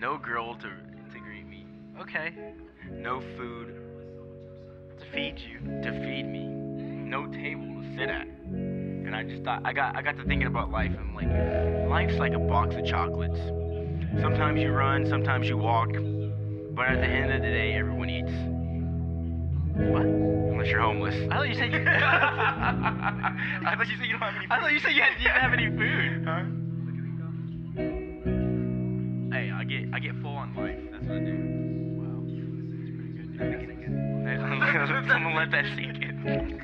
no girl to to greet me, Okay. no food To feed you. to feed me, no table to sit at. And I just thought I got I got to thinking about life and like life's like a box of chocolates. Sometimes you run, sometimes you walk, but at the end of the day, everyone eats. What? Unless you're homeless. I thought you said you. I thought you said you don't have any. I thought you said you, had, you didn't have any food. Huh? I get full on life. That's what I do. Wow. Someone let that sink in.